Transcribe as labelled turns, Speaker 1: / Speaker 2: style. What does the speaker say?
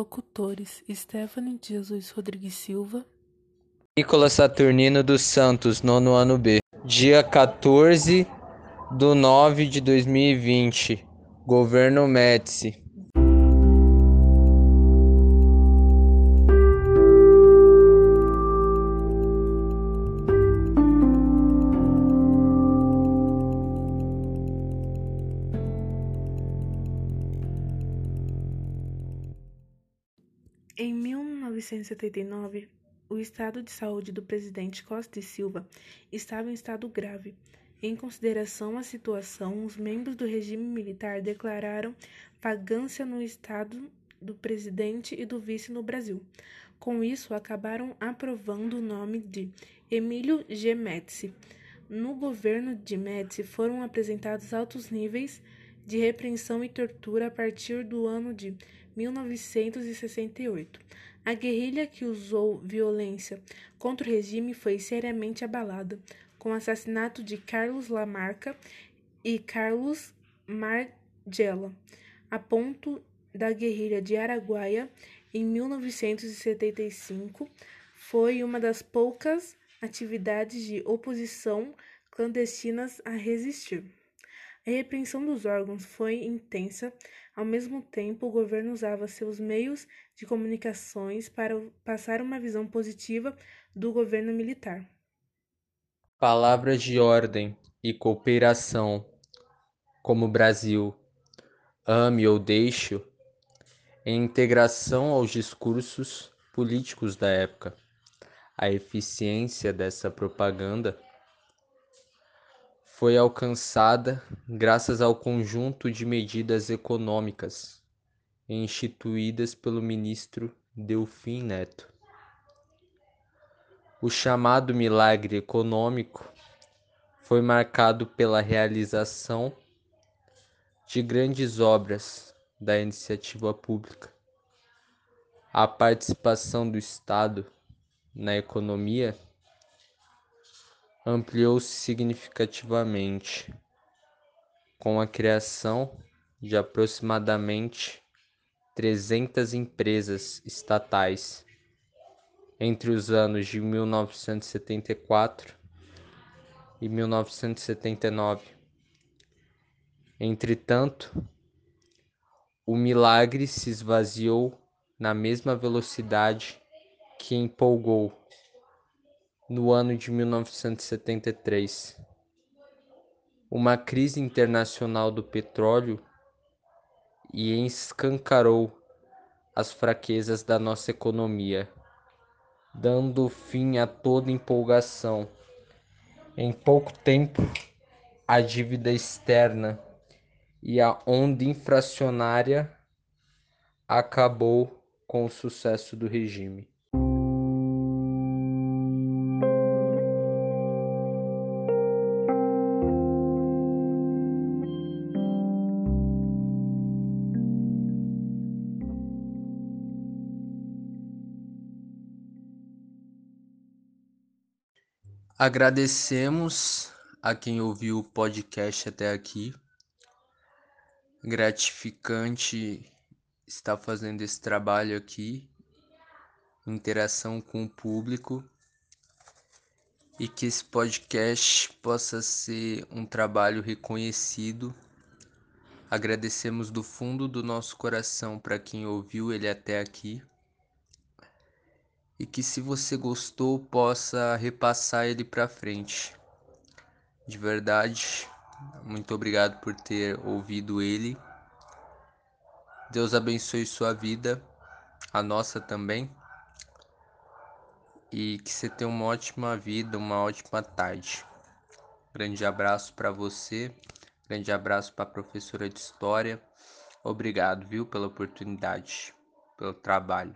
Speaker 1: Locutores: Stephanie Jesus Rodrigues Silva.
Speaker 2: Nicolas Saturnino dos Santos, nono ano B. Dia 14 do 9 de 2020. Governo Médici.
Speaker 1: 1979, o estado de saúde do presidente Costa e Silva estava em estado grave. Em consideração à situação, os membros do regime militar declararam vagância no estado do presidente e do vice no Brasil. Com isso, acabaram aprovando o nome de Emílio G. Médici. No governo de Médici foram apresentados altos níveis de repreensão e tortura a partir do ano de 1968. A guerrilha que usou violência contra o regime foi seriamente abalada, com o assassinato de Carlos Lamarca e Carlos Margella, a ponto da guerrilha de Araguaia, em 1975, foi uma das poucas atividades de oposição clandestinas a resistir. A repreensão dos órgãos foi intensa, ao mesmo tempo, o governo usava seus meios de comunicações para passar uma visão positiva do governo militar.
Speaker 2: Palavras de ordem e cooperação, como Brasil, ame ou deixe, em integração aos discursos políticos da época. A eficiência dessa propaganda foi alcançada graças ao conjunto de medidas econômicas instituídas pelo ministro Delfim Neto. O chamado milagre econômico foi marcado pela realização de grandes obras da iniciativa pública. A participação do Estado na economia ampliou-se significativamente com a criação de aproximadamente 300 empresas estatais entre os anos de 1974 e 1979. Entretanto, o milagre se esvaziou na mesma velocidade que empolgou no ano de 1973. Uma crise internacional do petróleo e escancarou as fraquezas da nossa economia, dando fim a toda empolgação. Em pouco tempo, a dívida externa e a onda inflacionária acabou com o sucesso do regime. Agradecemos a quem ouviu o podcast até aqui. Gratificante estar fazendo esse trabalho aqui, interação com o público e que esse podcast possa ser um trabalho reconhecido. Agradecemos do fundo do nosso coração para quem ouviu ele até aqui e que se você gostou possa repassar ele para frente. De verdade, muito obrigado por ter ouvido ele. Deus abençoe sua vida, a nossa também. E que você tenha uma ótima vida, uma ótima tarde. Grande abraço para você, grande abraço para a professora de história. Obrigado, viu, pela oportunidade, pelo trabalho.